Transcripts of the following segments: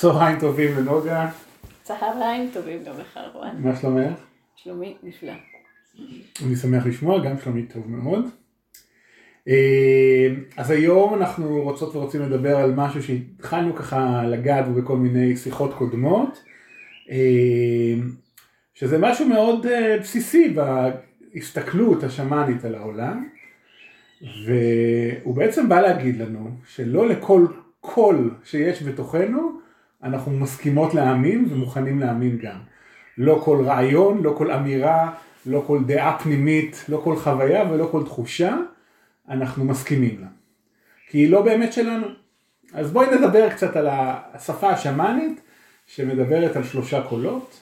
צהריים טובים לנוגה. צהריים טובים גם לך רואן. מה שלומך? שלומי נפלא. אני שמח לשמוע, גם שלומי טוב מאוד. אה, אז היום אנחנו רוצות ורוצים לדבר על משהו שהתחלנו ככה לגעת בו בכל מיני שיחות קודמות, אה, שזה משהו מאוד אה, בסיסי בהסתכלות השמאנית על העולם, והוא בעצם בא להגיד לנו שלא לכל קול שיש בתוכנו אנחנו מסכימות להאמין ומוכנים להאמין גם. לא כל רעיון, לא כל אמירה, לא כל דעה פנימית, לא כל חוויה ולא כל תחושה, אנחנו מסכימים לה. כי היא לא באמת שלנו. אז בואי נדבר קצת על השפה השמאנית, שמדברת על שלושה קולות.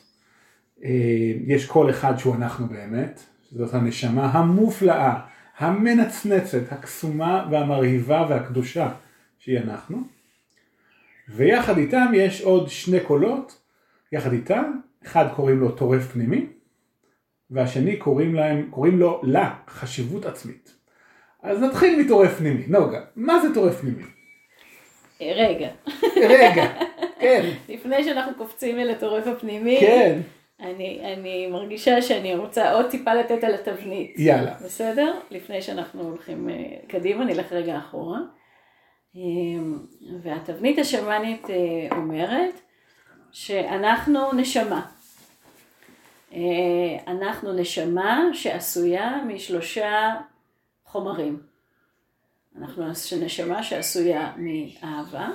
אה, יש קול אחד שהוא אנחנו באמת, זאת הנשמה המופלאה, המנצנצת, הקסומה והמרהיבה והקדושה שהיא אנחנו. ויחד איתם יש עוד שני קולות, יחד איתם, אחד קוראים לו טורף פנימי, והשני קוראים, להם, קוראים לו לה חשיבות עצמית. אז נתחיל מטורף פנימי. נוגה, מה זה טורף פנימי? רגע. רגע, כן. לפני שאנחנו קופצים אל הטורף הפנימי, כן. אני, אני מרגישה שאני רוצה עוד טיפה לתת על התבנית. יאללה. בסדר? לפני שאנחנו הולכים אה, קדימה, נלך רגע אחורה. אמ, והתבנית השמאנית אה, אומרת שאנחנו נשמה. אה, אנחנו נשמה שעשויה משלושה חומרים. אנחנו נשמה שעשויה מאהבה,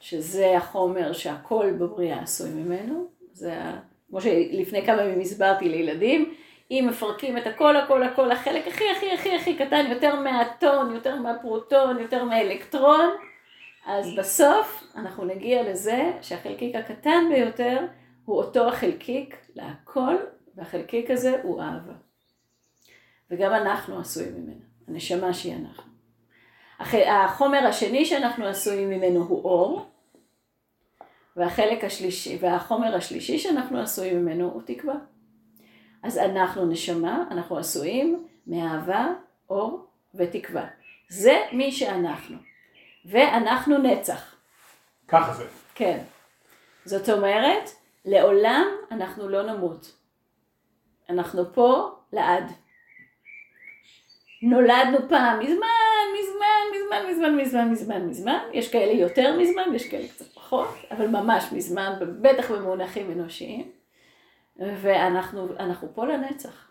שזה החומר שהכל בבריאה עשוי ממנו, זה כמו שלפני כמה ימים הסברתי לילדים, אם מפרקים את הכל הכל הכל החלק הכי הכי הכי הכי קטן, יותר מהטון, יותר מהפרוטון, יותר מהאלקטרון, אז בסוף אנחנו נגיע לזה שהחלקיק הקטן ביותר הוא אותו החלקיק להכל, והחלקיק הזה הוא אהבה. וגם אנחנו עשויים ממנו, הנשמה שהיא אנחנו. החומר השני שאנחנו עשויים ממנו הוא אור, והחלק השלישי, והחומר השלישי שאנחנו עשויים ממנו הוא תקווה. אז אנחנו נשמה, אנחנו עשויים מאהבה, אור ותקווה. זה מי שאנחנו. ואנחנו נצח. ככה זה. כן. זאת אומרת, לעולם אנחנו לא נמות. אנחנו פה לעד. נולדנו פעם מזמן, מזמן, מזמן, מזמן, מזמן, מזמן, מזמן. יש כאלה יותר מזמן, יש כאלה קצת פחות, אבל ממש מזמן, בטח במונחים אנושיים. ואנחנו פה לנצח.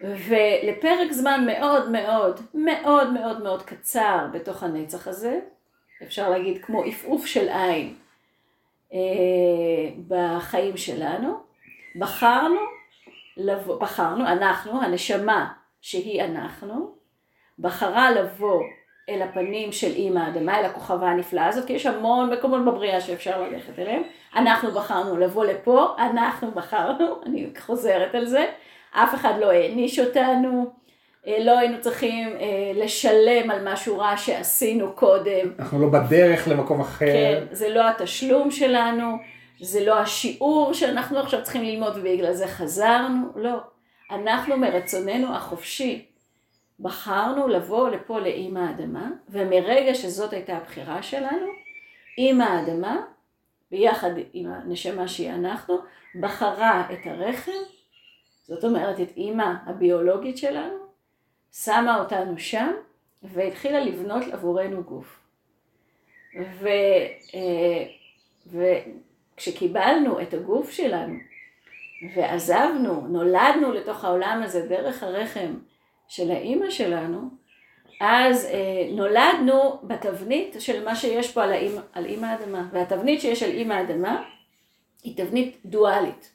ולפרק זמן מאוד מאוד מאוד מאוד מאוד קצר בתוך הנצח הזה, אפשר להגיד כמו עפעוף של עין אה, בחיים שלנו, בחרנו, לבוא, בחרנו, אנחנו, הנשמה שהיא אנחנו, בחרה לבוא אל הפנים של אימא האדמה, אל הכוכבה הנפלאה הזאת, כי יש המון מקומות בבריאה שאפשר ללכת אליהם. אנחנו בחרנו לבוא לפה, אנחנו בחרנו, אני חוזרת על זה, אף אחד לא העניש אותנו, אה, לא היינו צריכים אה, לשלם על משהו רע שעשינו קודם. אנחנו לא בדרך למקום אחר. כן, זה לא התשלום שלנו, זה לא השיעור שאנחנו עכשיו צריכים ללמוד ובגלל זה חזרנו, לא. אנחנו מרצוננו החופשי בחרנו לבוא לפה לאימא האדמה, ומרגע שזאת הייתה הבחירה שלנו, אימא האדמה, ביחד עם הנשמה שהיא אנחנו, בחרה את הרחם, זאת אומרת את אימא הביולוגית שלנו, שמה אותנו שם, והתחילה לבנות עבורנו גוף. ו, אה, וכשקיבלנו את הגוף שלנו, ועזבנו, נולדנו לתוך העולם הזה דרך הרחם של האימא שלנו, אז אה, נולדנו בתבנית של מה שיש פה על, האימא, על אימא האדמה. והתבנית שיש על אימא האדמה היא תבנית דואלית.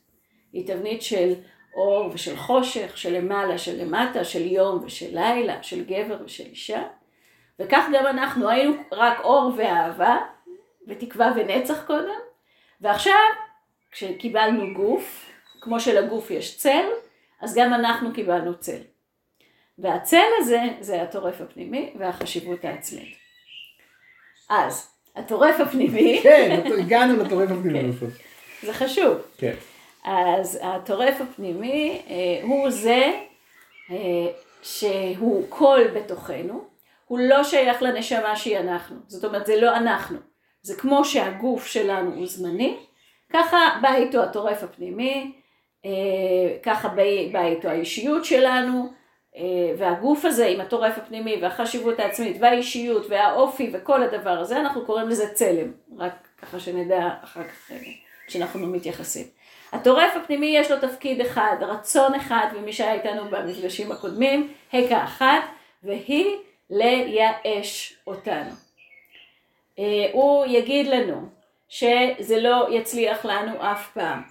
היא תבנית של אור ושל חושך, של למעלה, של למטה, של יום ושל לילה, של גבר ושל אישה. וכך גם אנחנו היינו רק אור ואהבה, ותקווה ונצח קודם, ועכשיו כשקיבלנו גוף, כמו שלגוף יש צל, אז גם אנחנו קיבלנו צל. והצל הזה זה הטורף הפנימי והחשיבות העצמית. אז, הטורף הפנימי... כן, הגענו לטורף הפנימי כן. זה חשוב. כן. אז הטורף הפנימי אה, הוא זה אה, שהוא קול בתוכנו, הוא לא שייך לנשמה שהיא אנחנו, זאת אומרת זה לא אנחנו, זה כמו שהגוף שלנו הוא זמני, ככה בא איתו הטורף הפנימי, אה, ככה באה איתו האישיות שלנו, והגוף הזה עם הטורף הפנימי והחשיבות העצמית והאישיות והאופי וכל הדבר הזה, אנחנו קוראים לזה צלם, רק ככה שנדע אחר כך כשאנחנו מתייחסים. הטורף הפנימי יש לו תפקיד אחד, רצון אחד, ומי שהיה איתנו במפגשים הקודמים, הקה אחת, והיא לייאש אותנו. אה, הוא יגיד לנו שזה לא יצליח לנו אף פעם,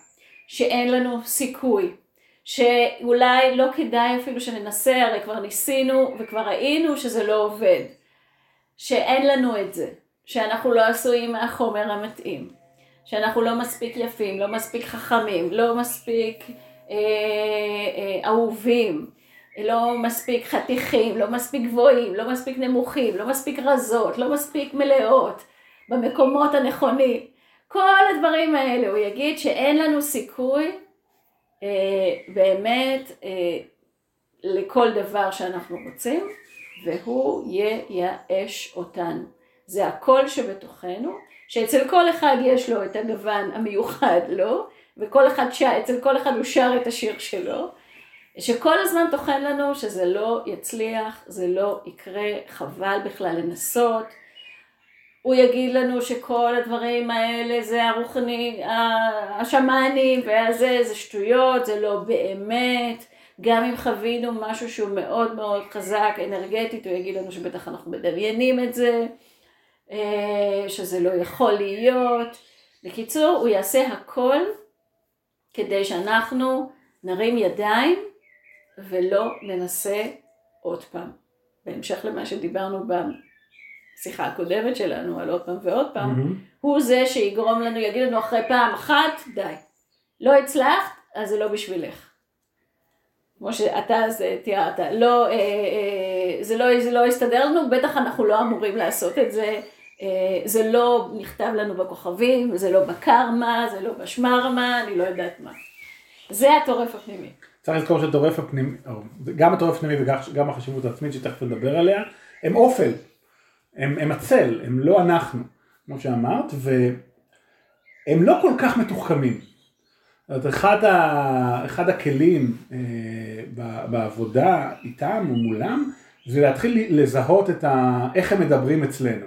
שאין לנו סיכוי, שאולי לא כדאי אפילו שננסה, הרי כבר ניסינו וכבר ראינו שזה לא עובד, שאין לנו את זה, שאנחנו לא עשויים מהחומר המתאים, שאנחנו לא מספיק יפים, לא מספיק חכמים, לא מספיק אה, אה, אהובים, לא מספיק חתיכים, לא מספיק גבוהים, לא מספיק נמוכים, לא מספיק רזות, לא מספיק מלאות, במקומות הנכונים. כל הדברים האלה, הוא יגיד שאין לנו סיכוי באמת אה, לכל דבר שאנחנו רוצים, והוא ייאש אותנו. זה הקול שבתוכנו, שאצל כל אחד יש לו את הגוון המיוחד לו, וכל אחד שר, אצל כל אחד הוא שר את השיר שלו, שכל הזמן טוחן לנו שזה לא יצליח, זה לא יקרה, חבל בכלל לנסות. הוא יגיד לנו שכל הדברים האלה זה הרוחני, השמאנים והזה, זה שטויות, זה לא באמת. גם אם חווינו משהו שהוא מאוד מאוד חזק אנרגטית, הוא יגיד לנו שבטח אנחנו מדמיינים את זה, אה, שזה לא יכול להיות. בקיצור, הוא יעשה הכל כדי שאנחנו נרים ידיים ולא ננסה עוד פעם. בהמשך למה שדיברנו בשיחה הקודמת שלנו על עוד פעם ועוד פעם, mm-hmm. הוא זה שיגרום לנו, יגיד לנו אחרי פעם אחת, די. לא הצלחת, אז זה לא בשבילך. כמו שאתה אז תיארת, לא, אה, אה, זה, לא, זה לא יסתדר לנו, בטח אנחנו לא אמורים לעשות את זה, אה, זה לא נכתב לנו בכוכבים, זה לא בקרמה, זה לא בשמרמה, אני לא יודעת מה. זה הטורף הפנימי. צריך לזכור שהטורף הפנימי, גם הטורף הפנימי וגם החשיבות העצמית שתכף נדבר עליה, הם אופל, הם, הם הצל, הם לא אנחנו, כמו שאמרת, והם לא כל כך מתוחכמים. זאת אחד, ה, אחד הכלים אה, בעבודה איתם או מולם, זה להתחיל לזהות את ה, איך הם מדברים אצלנו.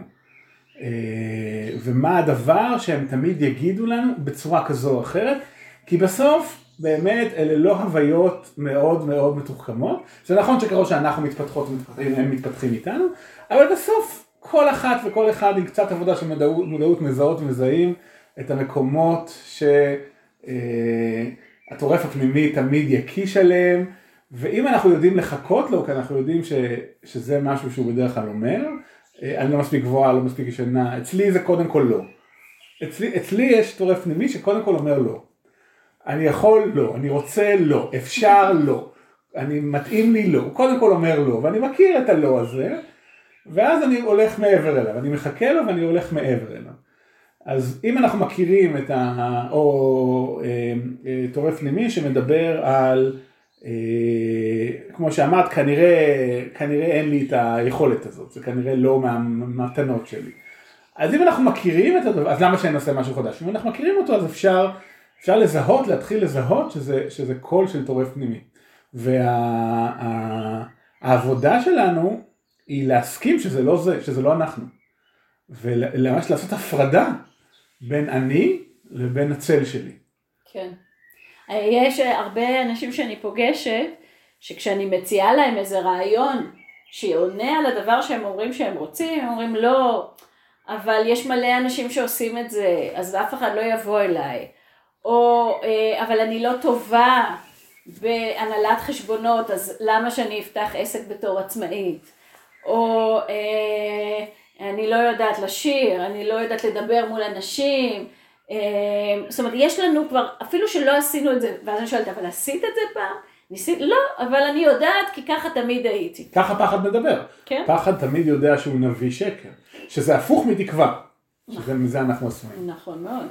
אה, ומה הדבר שהם תמיד יגידו לנו בצורה כזו או אחרת, כי בסוף באמת אלה לא הוויות מאוד מאוד מתוחכמות. זה נכון שככל שאנחנו מתפתחות ומתפתחים, הם מתפתחים איתנו, אבל בסוף כל אחת וכל אחד עם קצת עבודה של מודעות, מזהות ומזהים את המקומות שהטורף אה, הפנימי תמיד יקיש עליהם, ואם אנחנו יודעים לחכות לו, כי אנחנו יודעים ש, שזה משהו שהוא בדרך כלל אומר, אה, אני לא מספיק גבוהה, לא מספיק ישנה, אצלי זה קודם כל לא. אצלי, אצלי יש טורף פנימי שקודם כל אומר לא. אני יכול לא, אני רוצה לא, אפשר לא, אני מתאים לי לא, הוא קודם כל אומר לא, ואני מכיר את הלא הזה, ואז אני הולך מעבר אליו, אני מחכה לו ואני הולך מעבר אליו. אז אם אנחנו מכירים את ה... או אה, אה, טורף פנימי שמדבר על, אה, כמו שאמרת, כנראה, כנראה אין לי את היכולת הזאת, זה כנראה לא מהמתנות שלי. אז אם אנחנו מכירים את הדבר, אז למה שאני אעשה משהו חדש? אם אנחנו מכירים אותו אז אפשר אפשר לזהות, להתחיל לזהות שזה, שזה קול של טורף פנימי. והעבודה וה, שלנו היא להסכים שזה לא זה, שזה לא אנחנו. וממש לעשות הפרדה בין אני לבין הצל שלי. כן. יש הרבה אנשים שאני פוגשת, שכשאני מציעה להם איזה רעיון שעונה על הדבר שהם אומרים שהם רוצים, הם אומרים לא, אבל יש מלא אנשים שעושים את זה, אז אף אחד לא יבוא אליי. או אה, אבל אני לא טובה בהנהלת חשבונות, אז למה שאני אפתח עסק בתור עצמאית? או אה, אני לא יודעת לשיר, אני לא יודעת לדבר מול אנשים. אה, זאת אומרת, יש לנו כבר, אפילו שלא עשינו את זה, ואז אני שואלת, אבל עשית את זה פעם? ניסית, לא, אבל אני יודעת כי ככה תמיד הייתי. ככה פחד מדבר. כן. פחד תמיד יודע שהוא נביא שקר, שזה הפוך מתקווה, שזה מזה אנחנו עשויים. נכון מאוד.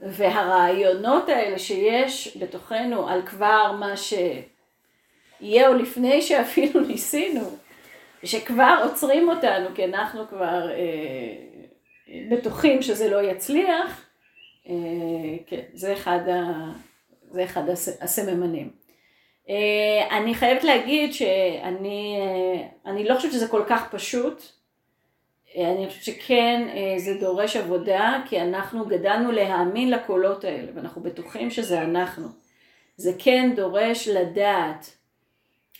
והרעיונות האלה שיש בתוכנו על כבר מה שיהיה או לפני שאפילו ניסינו, שכבר עוצרים אותנו, כי אנחנו כבר אה, בטוחים שזה לא יצליח, אה, כן, זה אחד, ה, זה אחד הסממנים. אה, אני חייבת להגיד שאני אני לא חושבת שזה כל כך פשוט, אני חושבת שכן זה דורש עבודה, כי אנחנו גדלנו להאמין לקולות האלה, ואנחנו בטוחים שזה אנחנו. זה כן דורש לדעת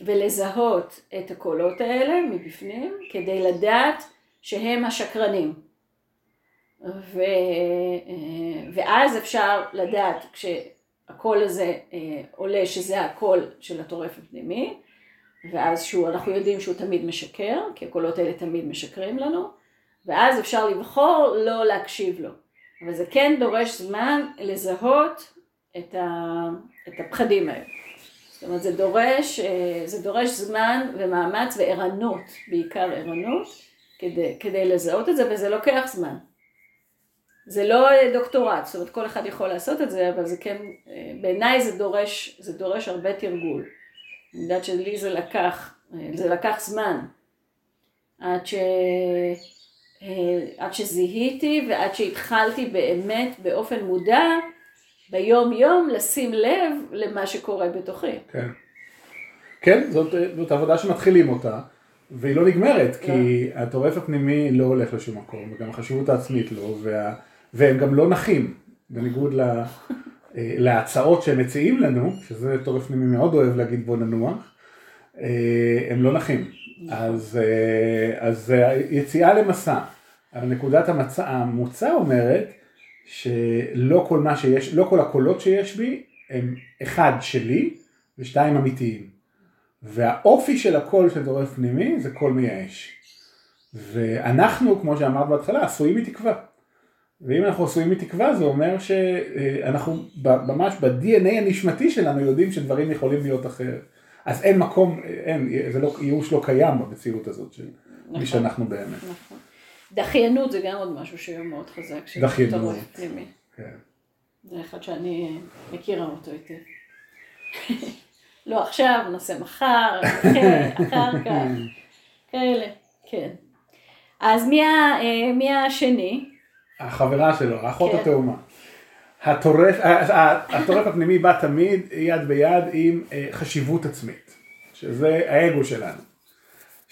ולזהות את הקולות האלה מבפנים, כדי לדעת שהם השקרנים. ו, ואז אפשר לדעת כשהקול הזה אה, עולה שזה הקול של הטורף הפנימי, ואז שהוא, אנחנו יודעים שהוא תמיד משקר, כי הקולות האלה תמיד משקרים לנו, ואז אפשר לבחור לא להקשיב לו. אבל זה כן דורש זמן לזהות את, ה, את הפחדים האלה. זאת אומרת, זה דורש, אה, זה דורש זמן ומאמץ וערנות, בעיקר ערנות, כדי, כדי לזהות את זה, וזה לוקח זמן. זה לא דוקטורט, זאת אומרת, כל אחד יכול לעשות את זה, אבל זה כן, אה, בעיניי זה דורש, זה דורש הרבה תרגול. אני יודעת שלי זה לקח, אה, זה לקח זמן. עד, ש... עד שזיהיתי ועד שהתחלתי באמת באופן מודע ביום יום לשים לב למה שקורה בתוכי. כן, כן זאת, זאת עבודה שמתחילים אותה, והיא לא נגמרת, כי לא. הטורף הפנימי לא הולך לשום מקום, וגם החשיבות העצמית לא, וה, והם גם לא נחים, בניגוד ל, להצעות שהם מציעים לנו, שזה טורף פנימי מאוד אוהב להגיד בוא ננוח, הם לא נחים. אז, אז יציאה למסע, אבל נקודת המצע, המוצא אומרת, שלא כל מה שיש, לא כל הקולות שיש בי הם אחד שלי ושתיים אמיתיים. והאופי של הקול של דורף פנימי זה קול מייאש. ואנחנו, כמו שאמרת בהתחלה, עשויים מתקווה. ואם אנחנו עשויים מתקווה זה אומר שאנחנו ממש ב-DNA הנשמתי שלנו יודעים שדברים יכולים להיות אחרת. אז אין מקום, אין, זה לא, ייאוש לא קיים במציאות הזאת של נכון, מי שאנחנו באמת. נכון. דחיינות זה גם עוד משהו שהוא מאוד חזק. דחיינות. כן. זה אחד שאני מכירה אותו היטב. לא עכשיו, נעשה מחר, אחר כך, כאלה, כן. אז מי, אה, מי השני? החברה שלו, האחות כן. התאומה. הטורף, הטורף הפנימי בא תמיד יד ביד עם אה, חשיבות עצמית, שזה האגו שלנו.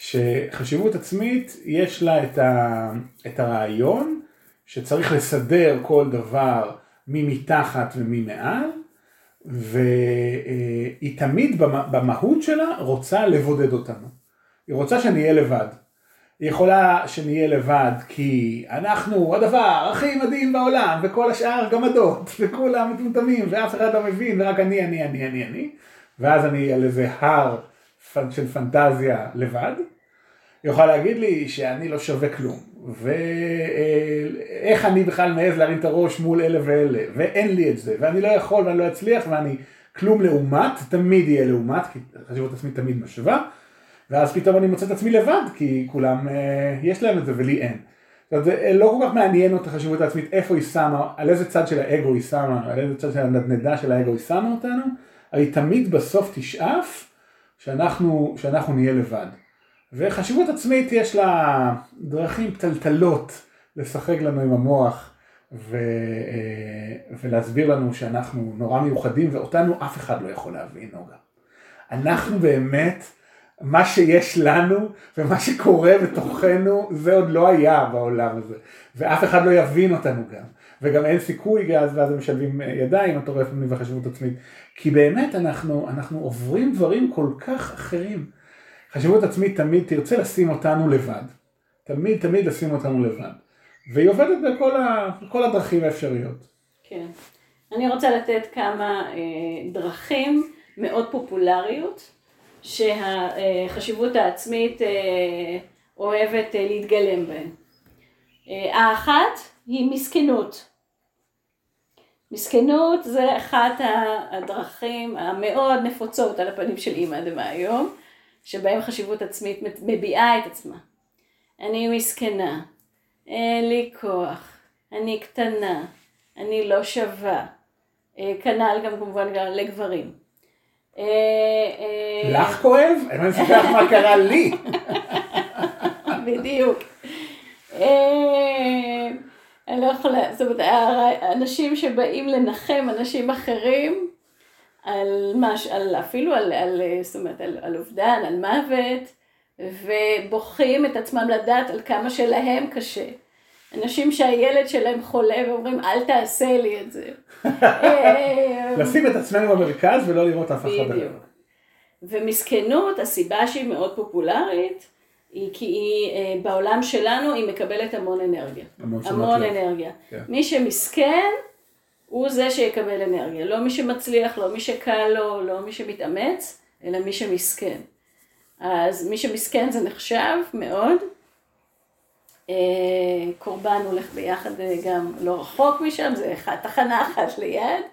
שחשיבות עצמית יש לה את, ה, את הרעיון שצריך לסדר כל דבר ממתחת וממעל והיא תמיד במהות שלה רוצה לבודד אותנו. היא רוצה שנהיה לבד. היא יכולה שנהיה לבד כי אנחנו הדבר הכי מדהים בעולם וכל השאר גמדות וכולם מטומטמים ואף אחד לא מבין ורק אני אני אני אני אני ואז אני על איזה הר של פנטזיה לבד. יכולה להגיד לי שאני לא שווה כלום, ואיך אני בכלל מעז להרים את הראש מול אלה ואלה, ואין לי את זה, ואני לא יכול ואני לא אצליח ואני כלום לעומת, תמיד יהיה לעומת, כי חשיבות עצמי תמיד משווה, ואז פתאום אני מוצא את עצמי לבד, כי כולם, אה, יש להם את זה ולי אין. זאת אומרת, לא כל כך מעניין אותה חשיבות העצמית, איפה היא שמה, על איזה צד של האגו היא שמה, על איזה צד של הנדנדה של האגו היא שמה אותנו, אבל היא תמיד בסוף תשאף שאנחנו, שאנחנו נהיה לבד. וחשיבות עצמית יש לה דרכים פתלתלות לשחק לנו עם המוח ו... אה, ולהסביר לנו שאנחנו נורא מיוחדים ואותנו אף אחד לא יכול להבין נוגה. אנחנו באמת, מה שיש לנו ומה שקורה בתוכנו זה עוד לא היה בעולם הזה ואף אחד לא יבין אותנו גם וגם אין סיכוי אז ואז הם משלבים ידיים הטורף וחשיבות עצמית כי באמת אנחנו, אנחנו עוברים דברים כל כך אחרים חשיבות עצמית תמיד תרצה לשים אותנו לבד. תמיד תמיד לשים אותנו לבד. והיא עובדת בכל ה, בכל הדרכים האפשריות. כן. אני רוצה לתת כמה אה, דרכים מאוד פופולריות שהחשיבות העצמית אה, אוהבת אה, להתגלם בהן. אה, האחת היא מסכנות. מסכנות זה אחת הדרכים המאוד נפוצות על הפנים של אימא עד היום. שבהם חשיבות עצמית מביעה את עצמה. אני מסכנה, אין לי כוח, אני קטנה, אני לא שווה. אה, כנ"ל גם כמובן גם לגברים. אה, אה, לך כואב? אני מספר לך מה קרה לי. בדיוק. אני לא יכולה, זאת אומרת, אנשים שבאים לנחם אנשים אחרים, על מש, על, אפילו על, על, זאת אומרת, על, על אובדן, על מוות, ובוכים את עצמם לדעת על כמה שלהם קשה. אנשים שהילד שלהם חולה ואומרים, אל תעשה לי את זה. לשים את עצמנו במרכז ולא לראות אף אחד אחר. ומסכנות, הסיבה שהיא מאוד פופולרית, היא כי היא, אה, בעולם שלנו היא מקבלת המון אנרגיה. המון, המון אנרגיה. כן. מי שמסכן, הוא זה שיקבל אנרגיה. לא מי שמצליח, לא מי שקל לו, לא מי שמתאמץ, אלא מי שמסכן. אז מי שמסכן זה נחשב מאוד. אה, קורבן הולך ביחד אה, גם לא רחוק משם, זה תחנה אחת ליד.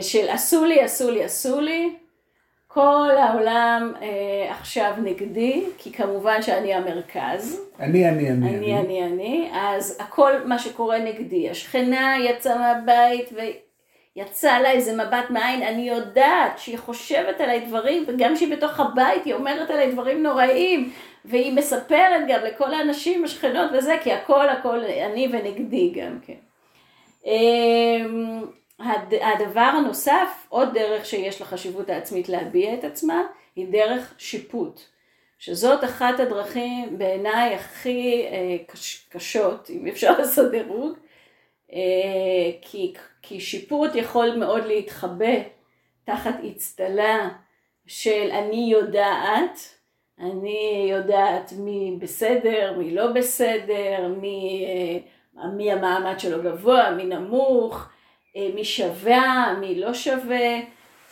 של עשו לי, עשו לי, עשו לי. כל העולם אה, עכשיו נגדי, כי כמובן שאני המרכז. אני, אני, אני. אני, אני, אני. אז הכל מה שקורה נגדי. השכנה יצאה מהבית ויצא לה איזה מבט מעין, אני יודעת שהיא חושבת עליי דברים, וגם כשהיא בתוך הבית היא אומרת עליי דברים נוראים, והיא מספרת גם לכל האנשים, השכנות וזה, כי הכל הכל אני ונגדי גם כן. אמ, הדבר הנוסף, עוד דרך שיש לחשיבות העצמית להביע את עצמה, היא דרך שיפוט. שזאת אחת הדרכים בעיניי הכי אה, קש, קשות, אם אפשר לעשות דירוג, אה, כי, כי שיפוט יכול מאוד להתחבא תחת אצטלה של אני יודעת, אני יודעת מי בסדר, מי לא בסדר, מי, אה, מי המעמד שלו גבוה, מי נמוך, מי שווה, מי לא שווה,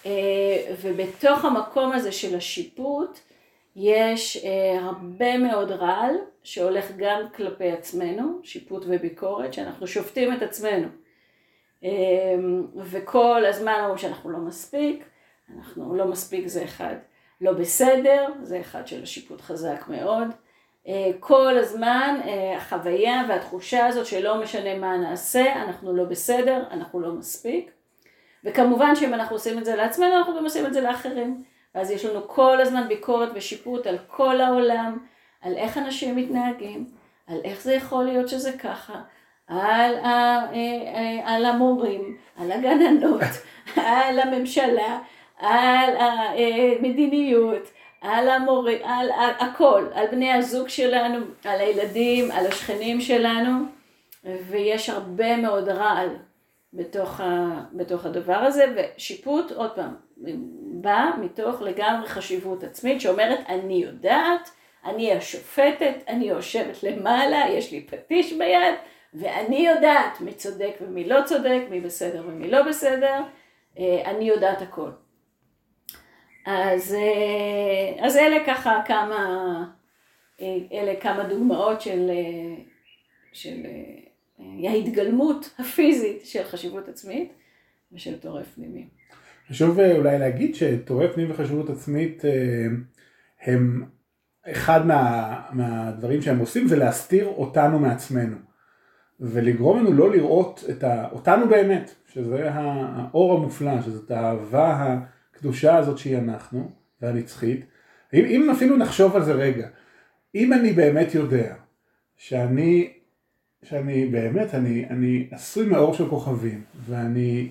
אה, ובתוך המקום הזה של השיפוט יש אה, הרבה מאוד רעל שהולך גם כלפי עצמנו, שיפוט וביקורת, שאנחנו שופטים את עצמנו. וכל הזמן אומרים שאנחנו לא מספיק, אנחנו לא מספיק זה אחד. לא בסדר, זה אחד של השיפוט חזק מאוד. אה, כל הזמן אה, החוויה והתחושה הזאת שלא משנה מה נעשה, אנחנו לא בסדר, אנחנו לא מספיק. וכמובן שאם אנחנו עושים את זה לעצמנו, אנחנו גם עושים את זה לאחרים. ואז יש לנו כל הזמן ביקורת ושיפוט על כל העולם, על איך אנשים מתנהגים, על איך זה יכול להיות שזה ככה, על, ה, אה, על המורים, על הגננות, על הממשלה, על המדיניות, על המורים, על, על הכל, על בני הזוג שלנו, על הילדים, על השכנים שלנו, ויש הרבה מאוד רעל בתוך, ה, בתוך הדבר הזה, ושיפוט, עוד פעם, בא מתוך לגמרי חשיבות עצמית שאומרת אני יודעת, אני השופטת, אני יושבת למעלה, יש לי פטיש ביד, ואני יודעת מי צודק ומי לא צודק, מי בסדר ומי לא בסדר, אה, אני יודעת הכל. אז, אה, אז אלה ככה כמה, אה, אלה כמה דוגמאות של, אה, של ההתגלמות הפיזית של חשיבות עצמית ושל טורף פנימי. חשוב אולי להגיד שטורף פנימי וחשיבות עצמית הם אחד מה, מהדברים שהם עושים זה להסתיר אותנו מעצמנו ולגרום לנו לא לראות ה, אותנו באמת, שזה האור המופלא, שזאת האהבה הקדושה הזאת שהיא אנחנו, והנצחית, אם, אם אפילו נחשוב על זה רגע, אם אני באמת יודע שאני, שאני באמת, אני, אני עשוי מאור של כוכבים, ואני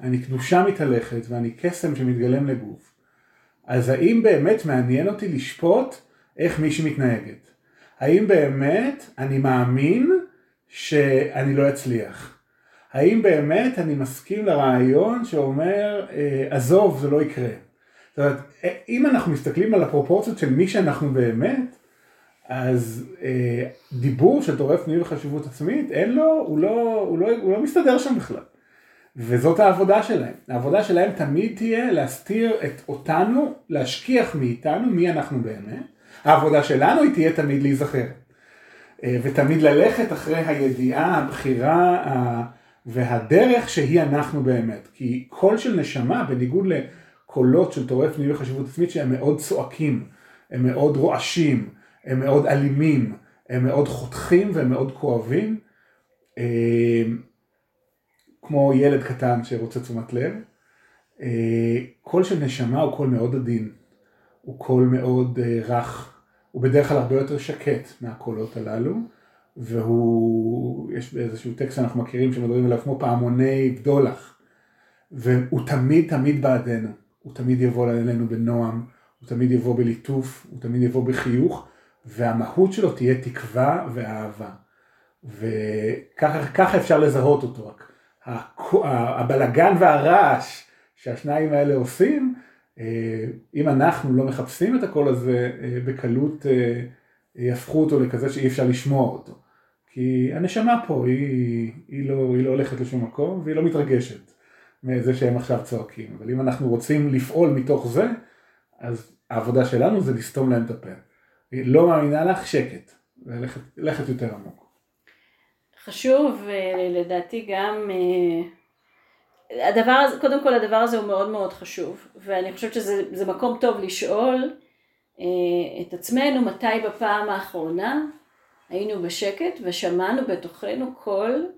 אני קדושה מתהלכת, ואני קסם שמתגלם לגוף, אז האם באמת מעניין אותי לשפוט איך מישהי מתנהגת? האם באמת אני מאמין שאני לא אצליח? האם באמת אני מסכים לרעיון שאומר, אה, עזוב, זה לא יקרה. זאת אומרת, אה, אם אנחנו מסתכלים על הפרופורציות של מי שאנחנו באמת, אז אה, דיבור של טורף פנים וחשיבות עצמית, אין לו, הוא לא, הוא, לא, הוא לא מסתדר שם בכלל. וזאת העבודה שלהם. העבודה שלהם תמיד תהיה להסתיר את אותנו, להשכיח מאיתנו מי אנחנו באמת. העבודה שלנו היא תהיה תמיד להיזכר. ותמיד ללכת אחרי הידיעה, הבחירה, והדרך שהיא אנחנו באמת. כי קול של נשמה, בניגוד לקולות של טורף פנימי וחשיבות עצמית שהם מאוד צועקים, הם מאוד רועשים, הם מאוד אלימים, הם מאוד חותכים והם מאוד כואבים, אה, כמו ילד קטן שרוצה תשומת לב. אה, קול של נשמה הוא קול מאוד עדין, הוא קול מאוד אה, רך, הוא בדרך כלל הרבה יותר שקט מהקולות הללו, והוא, יש באיזשהו טקסט שאנחנו מכירים שמדברים עליו כמו פעמוני בדולח, והוא תמיד תמיד בעדנו, הוא תמיד יבוא אלינו בנועם, הוא תמיד יבוא בליטוף, הוא תמיד יבוא בחיוך, והמהות שלו תהיה תקווה ואהבה. וככה אפשר לזהות אותו רק. הבלגן והרעש שהשניים האלה עושים, אה, אם אנחנו לא מחפשים את הקול הזה, אה, בקלות אה, יהפכו אותו לכזה שאי אפשר לשמוע אותו. כי הנשמה פה היא, היא, לא, היא לא הולכת לשום מקום והיא לא מתרגשת מזה שהם עכשיו צועקים. אבל אם אנחנו רוצים לפעול מתוך זה, אז העבודה שלנו זה לסתום להם את הפה. לא מאמינה לך, שקט, ולכת יותר עמוק. חשוב, לדעתי גם, הדבר הזה, קודם כל הדבר הזה הוא מאוד מאוד חשוב, ואני חושבת שזה מקום טוב לשאול את עצמנו מתי בפעם האחרונה היינו בשקט ושמענו בתוכנו קול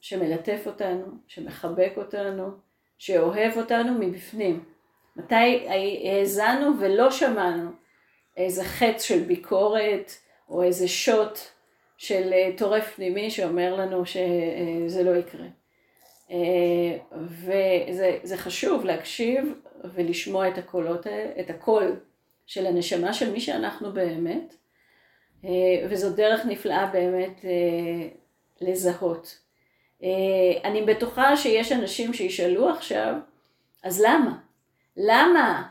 שמלטף אותנו, שמחבק אותנו, שאוהב אותנו מבפנים. מתי האזנו ולא שמענו איזה חץ של ביקורת או איזה שוט של אה, טורף פנימי שאומר לנו שזה לא יקרה. אה, וזה חשוב להקשיב ולשמוע את הקולות, את הקול של הנשמה של מי שאנחנו באמת, וזו דרך נפלאה באמת לזהות. אני בטוחה שיש אנשים שישאלו עכשיו, אז למה? למה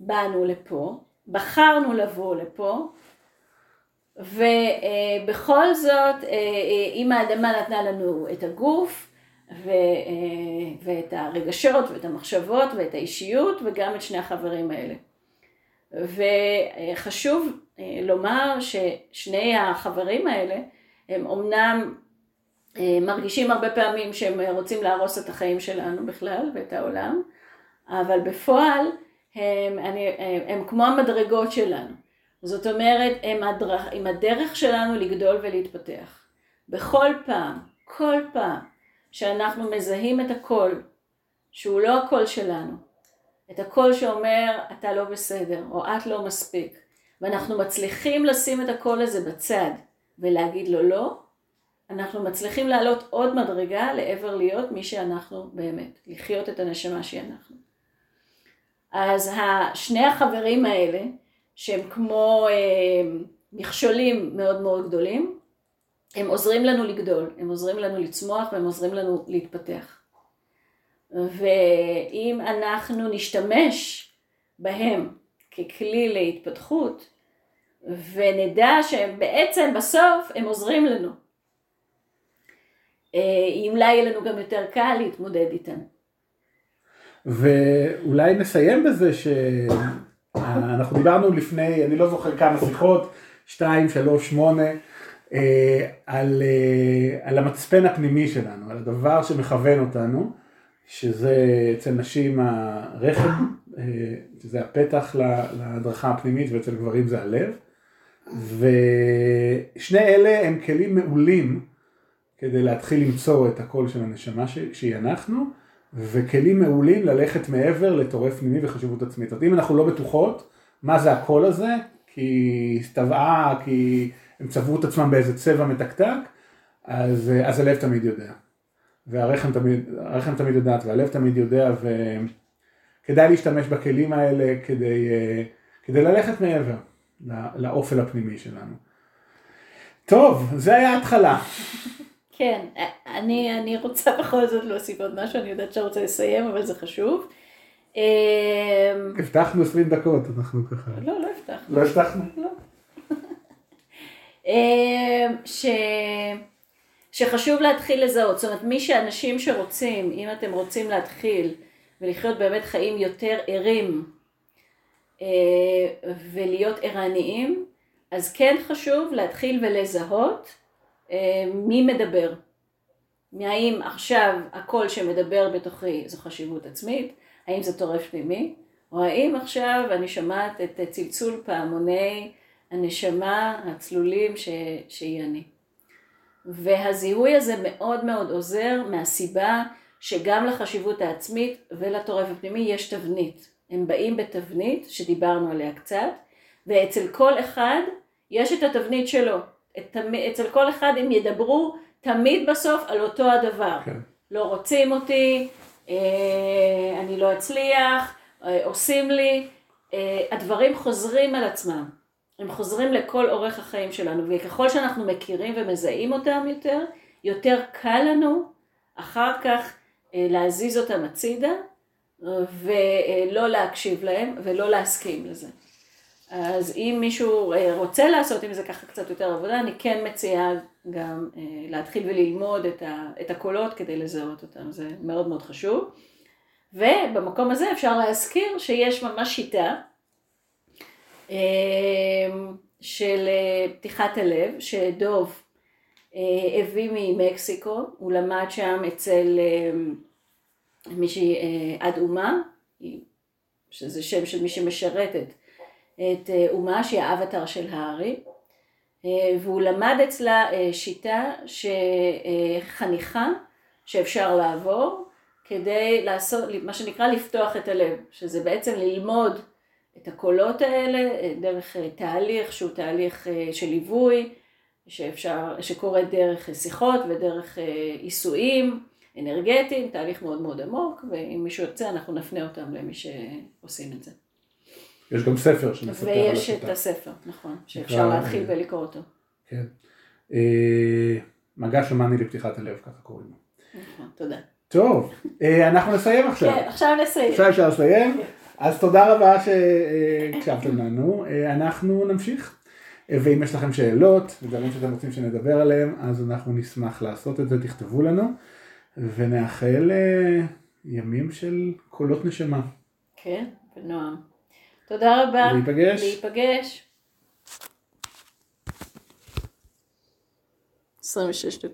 באנו לפה, בחרנו לבוא לפה, ובכל זאת, אם האדמה נתנה לנו את הגוף, ואת הרגשות ואת המחשבות ואת האישיות וגם את שני החברים האלה. וחשוב לומר ששני החברים האלה הם אומנם מרגישים הרבה פעמים שהם רוצים להרוס את החיים שלנו בכלל ואת העולם, אבל בפועל הם, אני, הם, הם כמו המדרגות שלנו. זאת אומרת, הם, הדרך, הם הדרך שלנו לגדול ולהתפתח. בכל פעם, כל פעם, שאנחנו מזהים את הקול, שהוא לא הקול שלנו, את הקול שאומר אתה לא בסדר, או את לא מספיק, ואנחנו מצליחים לשים את הקול הזה בצד ולהגיד לו לא, אנחנו מצליחים לעלות עוד מדרגה לעבר להיות מי שאנחנו באמת, לחיות את הנשמה שהיא אנחנו. אז שני החברים האלה, שהם כמו אה, מכשולים מאוד מאוד גדולים, הם עוזרים לנו לגדול, הם עוזרים לנו לצמוח והם עוזרים לנו להתפתח. ואם אנחנו נשתמש בהם ככלי להתפתחות, ונדע שהם בעצם בסוף הם עוזרים לנו, אה, אולי יהיה לנו גם יותר קל להתמודד איתם. ואולי נסיים בזה שאנחנו דיברנו לפני, אני לא זוכר כמה שיחות, שתיים, שלוש, שמונה, אה, על, אה, על המצפן הפנימי שלנו, על הדבר שמכוון אותנו, שזה אצל נשים הרחם, אה, שזה הפתח להדרכה הפנימית ואצל גברים זה הלב, ושני אלה הם כלים מעולים כדי להתחיל למצוא את הקול של הנשמה שהיא אנחנו, וכלים מעולים ללכת מעבר לטורף פנימי וחשיבות עצמית. אומרת, אם אנחנו לא בטוחות מה זה הקול הזה, כי הסתבעה, כי הם צבעו את עצמם באיזה צבע מתקתק, אז, אז הלב תמיד יודע. והרחם תמיד, תמיד יודעת והלב תמיד יודע וכדאי להשתמש בכלים האלה כדי, כדי ללכת מעבר לאופל הפנימי שלנו. טוב, זה היה התחלה. כן, אני, אני רוצה בכל זאת להוסיף עוד משהו, אני יודעת שאתה רוצה לסיים, אבל זה חשוב. אמ, הבטחנו 20 דקות, אנחנו ככה. לא, לא הבטחנו. לא הבטחנו? לא. אמ, ש... שחשוב להתחיל לזהות, זאת אומרת מי שאנשים שרוצים, אם אתם רוצים להתחיל ולחיות באמת חיים יותר ערים אה, ולהיות ערניים, אז כן חשוב להתחיל ולזהות אה, מי מדבר. האם עכשיו הקול שמדבר בתוכי זו חשיבות עצמית, האם זה טורף פנימי, או האם עכשיו אני שומעת את צלצול פעמוני הנשמה, הצלולים ש... שהיא אני. והזיהוי הזה מאוד מאוד עוזר מהסיבה שגם לחשיבות העצמית ולטורף הפנימי יש תבנית. הם באים בתבנית שדיברנו עליה קצת, ואצל כל אחד יש את התבנית שלו. תמיד, אצל כל אחד הם ידברו תמיד בסוף על אותו הדבר. כן. לא רוצים אותי, אה, אני לא אצליח, אה, עושים לי, אה, הדברים חוזרים על עצמם. הם חוזרים לכל אורך החיים שלנו, וככל שאנחנו מכירים ומזהים אותם יותר, יותר קל לנו אחר כך להזיז אותם הצידה ולא להקשיב להם ולא להסכים לזה. אז אם מישהו רוצה לעשות עם זה ככה קצת יותר עבודה, אני כן מציעה גם להתחיל וללמוד את הקולות כדי לזהות אותם, זה מאוד מאוד חשוב. ובמקום הזה אפשר להזכיר שיש ממש שיטה של אה, פתיחת הלב, שדוב אה, הביא ממקסיקו, הוא למד שם אצל אמ, מישהי עד אה, אומה, שזה שם של מי שמשרתת את אומה שהיא האבטר של הארי, והוא למד אצלה שיטה שחניכה שאפשר לעבור כדי לעשות, מה שנקרא לפתוח את הלב, שזה בעצם ללמוד את הקולות האלה דרך אה, תהליך שהוא תהליך אה, של ליווי, שאפשר, שקורה דרך שיחות ודרך אה, עיסויים אנרגטיים, תהליך מאוד מאוד עמוק, ואם מישהו יוצא אנחנו נפנה אותם למי שעושים את זה. יש גם ספר שמספר על השיטה. ויש את הספר, נכון, שאפשר להתחיל ולקרוא אותו. כן. מגע שמאני לפתיחת הלב, ככה קוראים לו. נכון, תודה. טוב, אה, אנחנו נסיים עכשיו. כן, עכשיו נסיים. עכשיו אפשר לסיים. אז תודה רבה שהקשבתם לנו, אה, אנחנו נמשיך. אה, ואם יש לכם שאלות ודברים שאתם רוצים שנדבר עליהם, אז אנחנו נשמח לעשות את זה, תכתבו לנו, ונאחל ימים של קולות נשמה. כן, בנועם. תודה רבה. להיפגש. להיפגש. 26 דקות.